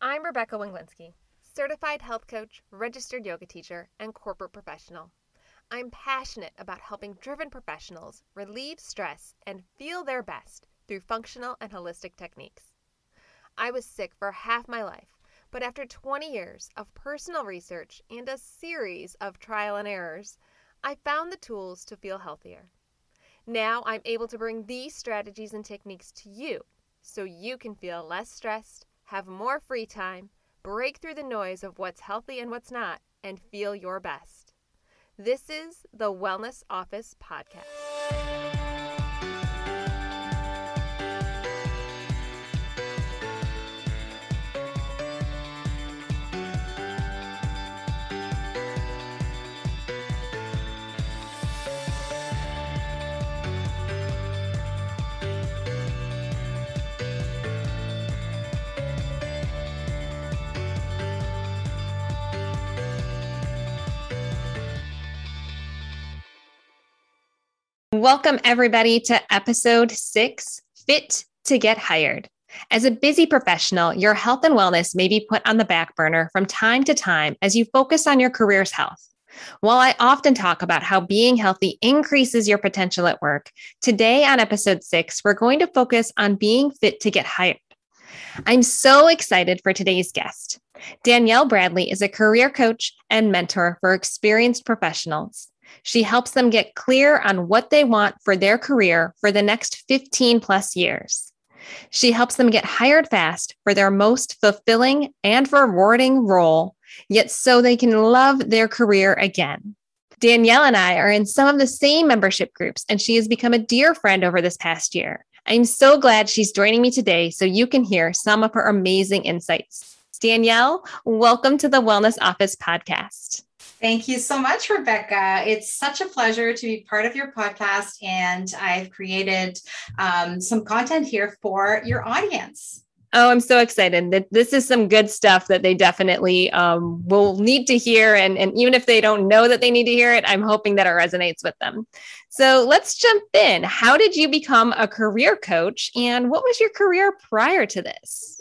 I'm Rebecca Winglinski, certified health coach, registered yoga teacher, and corporate professional. I'm passionate about helping driven professionals relieve stress and feel their best through functional and holistic techniques. I was sick for half my life, but after 20 years of personal research and a series of trial and errors, I found the tools to feel healthier. Now I'm able to bring these strategies and techniques to you so you can feel less stressed, have more free time, break through the noise of what's healthy and what's not, and feel your best. This is the Wellness Office Podcast. Welcome, everybody, to episode six Fit to Get Hired. As a busy professional, your health and wellness may be put on the back burner from time to time as you focus on your career's health. While I often talk about how being healthy increases your potential at work, today on episode six, we're going to focus on being fit to get hired. I'm so excited for today's guest. Danielle Bradley is a career coach and mentor for experienced professionals. She helps them get clear on what they want for their career for the next 15 plus years. She helps them get hired fast for their most fulfilling and rewarding role, yet so they can love their career again. Danielle and I are in some of the same membership groups, and she has become a dear friend over this past year. I'm so glad she's joining me today so you can hear some of her amazing insights. Danielle, welcome to the Wellness Office podcast. Thank you so much, Rebecca. It's such a pleasure to be part of your podcast, and I've created um, some content here for your audience. Oh, I'm so excited that this is some good stuff that they definitely um, will need to hear. And, and even if they don't know that they need to hear it, I'm hoping that it resonates with them. So let's jump in. How did you become a career coach? And what was your career prior to this?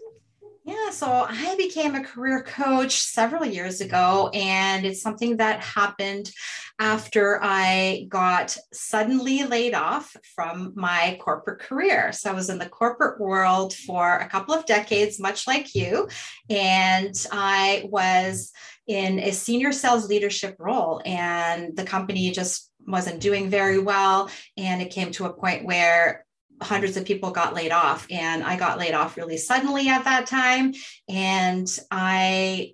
So I became a career coach several years ago, and it's something that happened after I got suddenly laid off from my corporate career. So I was in the corporate world for a couple of decades, much like you, and I was in a senior sales leadership role, and the company just wasn't doing very well. And it came to a point where hundreds of people got laid off and i got laid off really suddenly at that time and i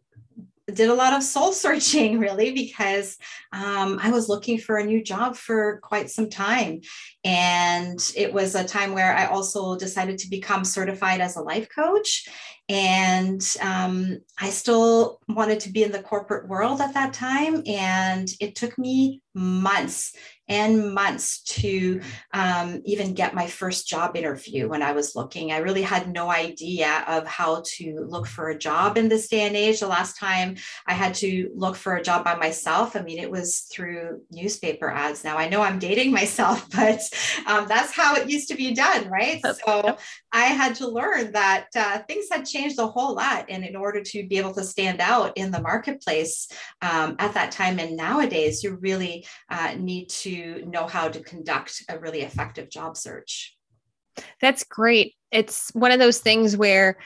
did a lot of soul searching really because um, i was looking for a new job for quite some time and it was a time where i also decided to become certified as a life coach and um, i still wanted to be in the corporate world at that time and it took me months and months to um, even get my first job interview when I was looking. I really had no idea of how to look for a job in this day and age. The last time I had to look for a job by myself, I mean, it was through newspaper ads. Now I know I'm dating myself, but um, that's how it used to be done, right? So I had to learn that uh, things had changed a whole lot. And in order to be able to stand out in the marketplace um, at that time and nowadays, you really uh, need to know how to conduct a really effective job search. That's great. It's one of those things where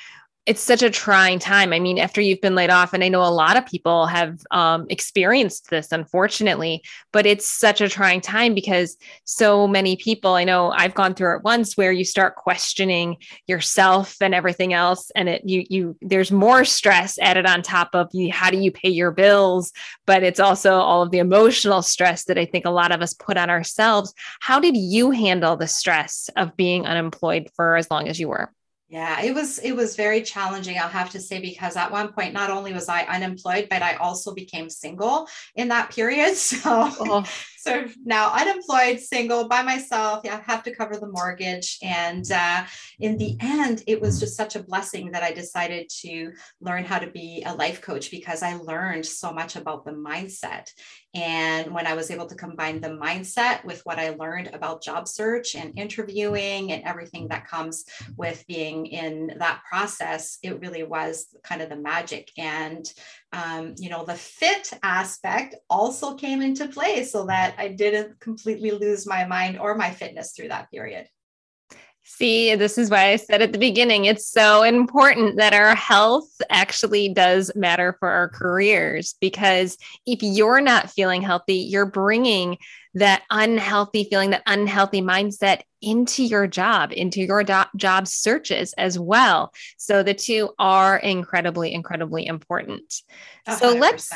it's such a trying time. I mean, after you've been laid off, and I know a lot of people have um, experienced this, unfortunately, but it's such a trying time because so many people, I know I've gone through it once where you start questioning yourself and everything else. And it, you, you, there's more stress added on top of you. How do you pay your bills? But it's also all of the emotional stress that I think a lot of us put on ourselves. How did you handle the stress of being unemployed for as long as you were? Yeah, it was it was very challenging, I'll have to say, because at one point not only was I unemployed, but I also became single in that period. So oh. So now unemployed, single, by myself. Yeah, I have to cover the mortgage. And uh, in the end, it was just such a blessing that I decided to learn how to be a life coach because I learned so much about the mindset. And when I was able to combine the mindset with what I learned about job search and interviewing and everything that comes with being in that process, it really was kind of the magic. And, um, you know, the fit aspect also came into play so that I didn't completely lose my mind or my fitness through that period. See, this is why I said at the beginning, it's so important that our health actually does matter for our careers. Because if you're not feeling healthy, you're bringing that unhealthy feeling, that unhealthy mindset into your job, into your do- job searches as well. So the two are incredibly, incredibly important. 100%. So let's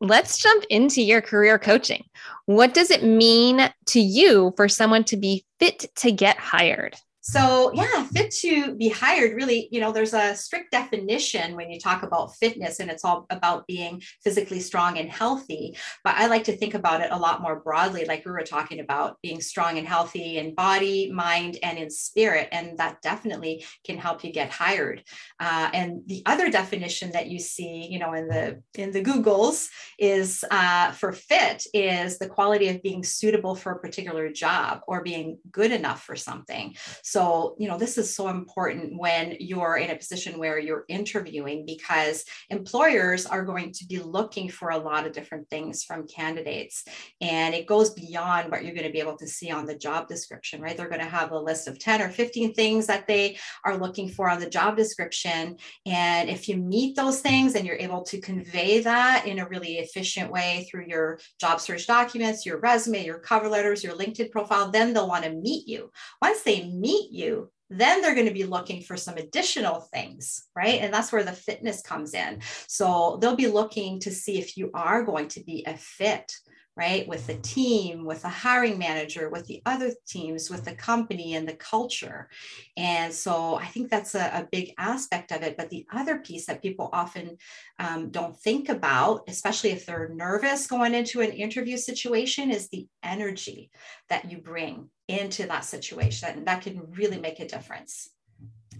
let's jump into your career coaching. What does it mean to you for someone to be fit to get hired? So, yeah, fit to be hired really, you know, there's a strict definition when you talk about fitness, and it's all about being physically strong and healthy. But I like to think about it a lot more broadly, like we were talking about being strong and healthy in body, mind, and in spirit. And that definitely can help you get hired. Uh, and the other definition that you see, you know, in the in the Googles is uh, for fit is the quality of being suitable for a particular job or being good enough for something. So so, you know, this is so important when you're in a position where you're interviewing because employers are going to be looking for a lot of different things from candidates. And it goes beyond what you're going to be able to see on the job description, right? They're going to have a list of 10 or 15 things that they are looking for on the job description. And if you meet those things and you're able to convey that in a really efficient way through your job search documents, your resume, your cover letters, your LinkedIn profile, then they'll want to meet you. Once they meet meet you, then they're going to be looking for some additional things, right? And that's where the fitness comes in. So they'll be looking to see if you are going to be a fit right? With the team, with the hiring manager, with the other teams, with the company and the culture. And so I think that's a, a big aspect of it. But the other piece that people often um, don't think about, especially if they're nervous going into an interview situation, is the energy that you bring into that situation. That can really make a difference.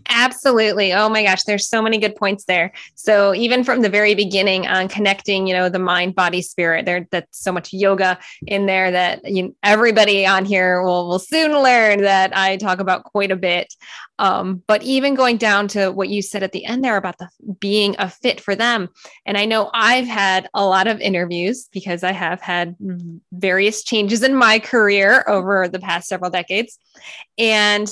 Absolutely. Oh my gosh, there's so many good points there. So even from the very beginning on connecting, you know, the mind, body, spirit, there that's so much yoga in there that you everybody on here will will soon learn that I talk about quite a bit. Um, but even going down to what you said at the end there about the being a fit for them. And I know I've had a lot of interviews because I have had various changes in my career over the past several decades. And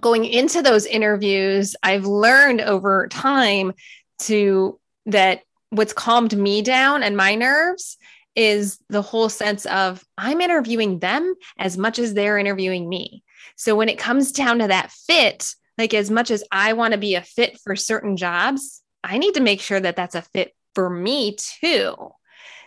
going into those interviews, I've learned over time to that what's calmed me down and my nerves is the whole sense of I'm interviewing them as much as they're interviewing me. So when it comes down to that fit, like as much as I want to be a fit for certain jobs, I need to make sure that that's a fit for me too.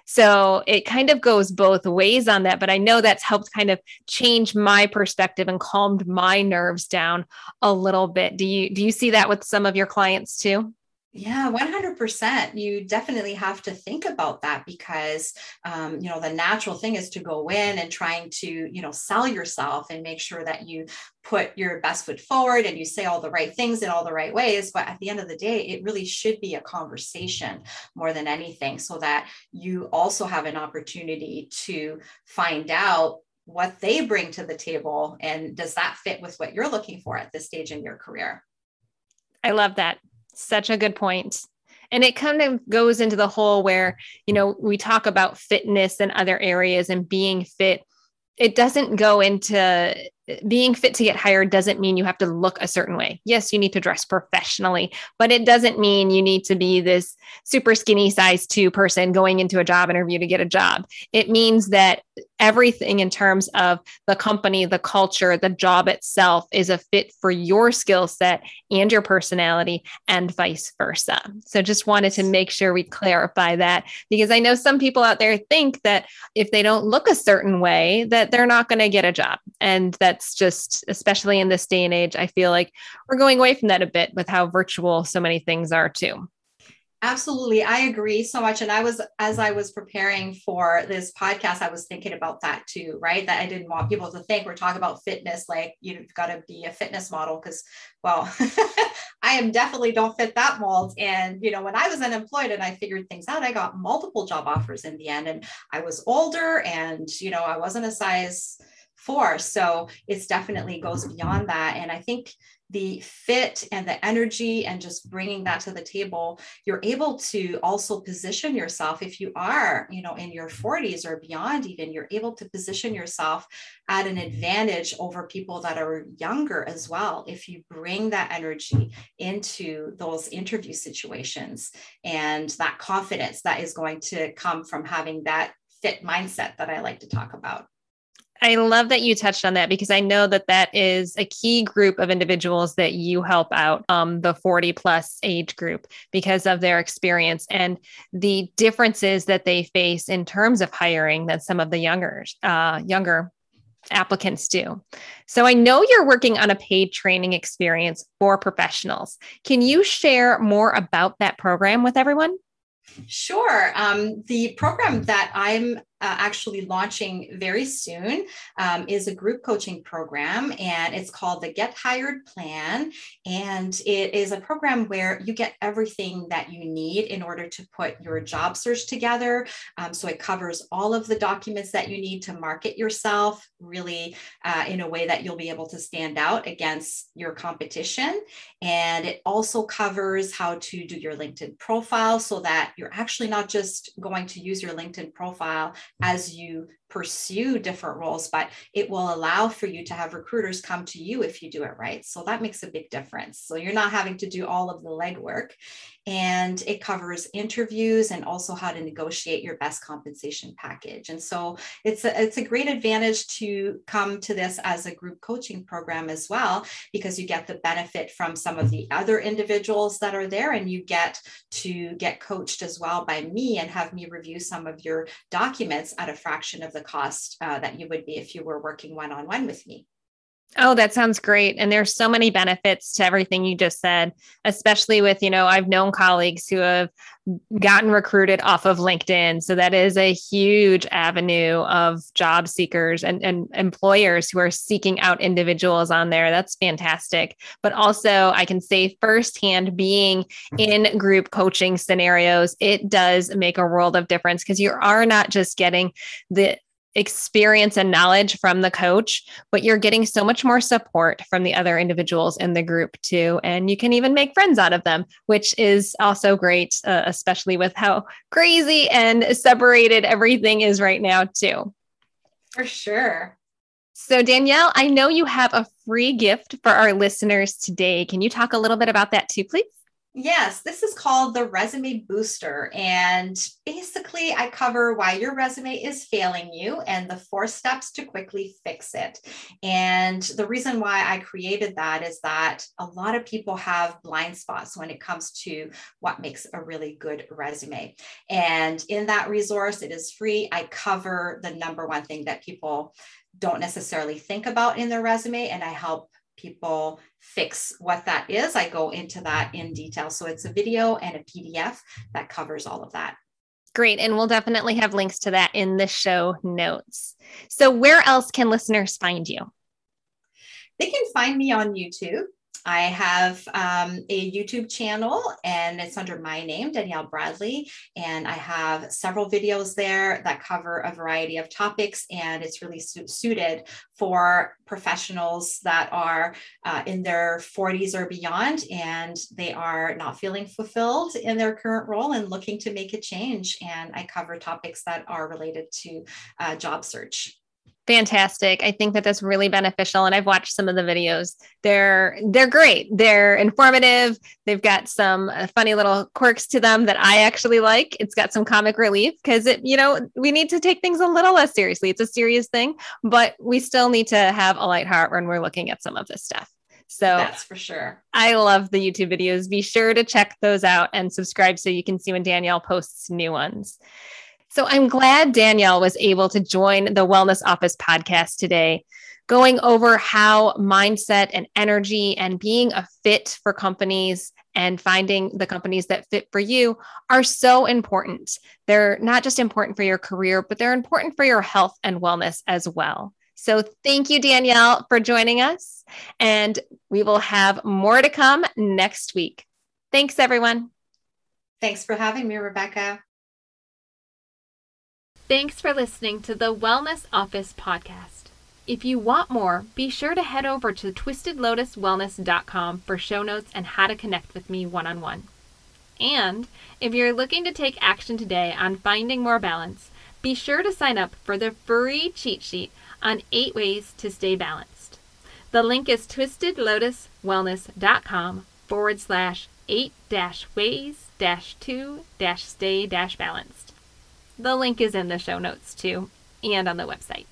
So it kind of goes both ways on that. But I know that's helped kind of change my perspective and calmed my nerves down a little bit. Do you do you see that with some of your clients too? Yeah, 100%. You definitely have to think about that because, um, you know, the natural thing is to go in and trying to, you know, sell yourself and make sure that you put your best foot forward and you say all the right things in all the right ways. But at the end of the day, it really should be a conversation more than anything so that you also have an opportunity to find out what they bring to the table and does that fit with what you're looking for at this stage in your career. I love that. Such a good point. And it kind of goes into the whole where, you know, we talk about fitness and other areas and being fit. It doesn't go into being fit to get hired doesn't mean you have to look a certain way. Yes, you need to dress professionally, but it doesn't mean you need to be this super skinny size two person going into a job interview to get a job. It means that everything in terms of the company, the culture, the job itself is a fit for your skill set and your personality, and vice versa. So, just wanted to make sure we clarify that because I know some people out there think that if they don't look a certain way, that they're not going to get a job, and that's just, especially in this day and age, I feel like we're going away from that a bit with how virtual so many things are too. Absolutely. I agree so much. And I was, as I mm-hmm. was preparing for this podcast, I was thinking about that too, right? That I didn't want mm-hmm. people to think we're talking about fitness, like you've got to be a fitness model because, well, I am definitely don't fit that mold. And, you know, when I was unemployed and I figured things out, I got multiple job offers in the end. And I was older and, you know, I wasn't a size four. So it's definitely goes beyond that. And I think the fit and the energy and just bringing that to the table you're able to also position yourself if you are you know in your 40s or beyond even you're able to position yourself at an advantage over people that are younger as well if you bring that energy into those interview situations and that confidence that is going to come from having that fit mindset that I like to talk about I love that you touched on that because I know that that is a key group of individuals that you help out, um, the 40 plus age group, because of their experience and the differences that they face in terms of hiring than some of the younger, uh, younger applicants do. So I know you're working on a paid training experience for professionals. Can you share more about that program with everyone? Sure. Um, the program that I'm uh, actually launching very soon um, is a group coaching program, and it's called the Get Hired Plan. And it is a program where you get everything that you need in order to put your job search together. Um, so it covers all of the documents that you need to market yourself really uh, in a way that you'll be able to stand out against your competition. And it also covers how to do your LinkedIn profile so that you're actually not just going to use your LinkedIn profile as you pursue different roles, but it will allow for you to have recruiters come to you if you do it right. So that makes a big difference. So you're not having to do all of the legwork. And it covers interviews and also how to negotiate your best compensation package. And so it's a, it's a great advantage to come to this as a group coaching program as well, because you get the benefit from some of the other individuals that are there and you get to get coached as well by me and have me review some of your documents at a fraction of the cost uh, that you would be if you were working one on one with me. Oh, that sounds great. And there's so many benefits to everything you just said, especially with, you know, I've known colleagues who have gotten recruited off of LinkedIn. So that is a huge avenue of job seekers and, and employers who are seeking out individuals on there. That's fantastic. But also, I can say firsthand being in group coaching scenarios, it does make a world of difference because you are not just getting the experience and knowledge from the coach, but you're getting so much more support from the other individuals in the group too. And you can even make friends out of them, which is also great, uh, especially with how crazy and separated everything is right now, too. For sure. So, Danielle, I know you have a free gift for our listeners today. Can you talk a little bit about that too, please? Yes, this is called the Resume Booster. And basically, I cover why your resume is failing you and the four steps to quickly fix it. And the reason why I created that is that a lot of people have blind spots when it comes to what makes a really good resume. And in that resource, it is free. I cover the number one thing that people don't necessarily think about in their resume, and I help people fix what that is, I go into that in detail. So it's a video and a PDF that covers all of that. Great. And we'll definitely have links to that in the show notes. So, where else can listeners find you? They can find me on YouTube. I have um, a YouTube channel and it's under my name, Danielle Bradley. And I have several videos there that cover a variety of topics. And it's really su- suited for professionals that are uh, in their 40s or beyond and they are not feeling fulfilled in their current role and looking to make a change. And I cover topics that are related to uh, job search fantastic. I think that that's really beneficial and i've watched some of the videos. They're they're great. They're informative. They've got some uh, funny little quirks to them that i actually like. It's got some comic relief because it you know we need to take things a little less seriously. It's a serious thing but we still need to have a light heart when we're looking at some of this stuff. So that's for sure. I love the YouTube videos. Be sure to check those out and subscribe so you can see when Danielle posts new ones. So I'm glad Danielle was able to join the Wellness Office podcast today, going over how mindset and energy and being a fit for companies and finding the companies that fit for you are so important. They're not just important for your career, but they're important for your health and wellness as well. So thank you, Danielle, for joining us. And we will have more to come next week. Thanks, everyone. Thanks for having me, Rebecca. Thanks for listening to the Wellness Office podcast. If you want more, be sure to head over to twistedlotuswellness.com for show notes and how to connect with me one on one. And if you're looking to take action today on finding more balance, be sure to sign up for the free cheat sheet on eight ways to stay balanced. The link is twistedlotuswellness.com forward slash eight dash ways dash to dash stay dash balanced. The link is in the show notes too and on the website.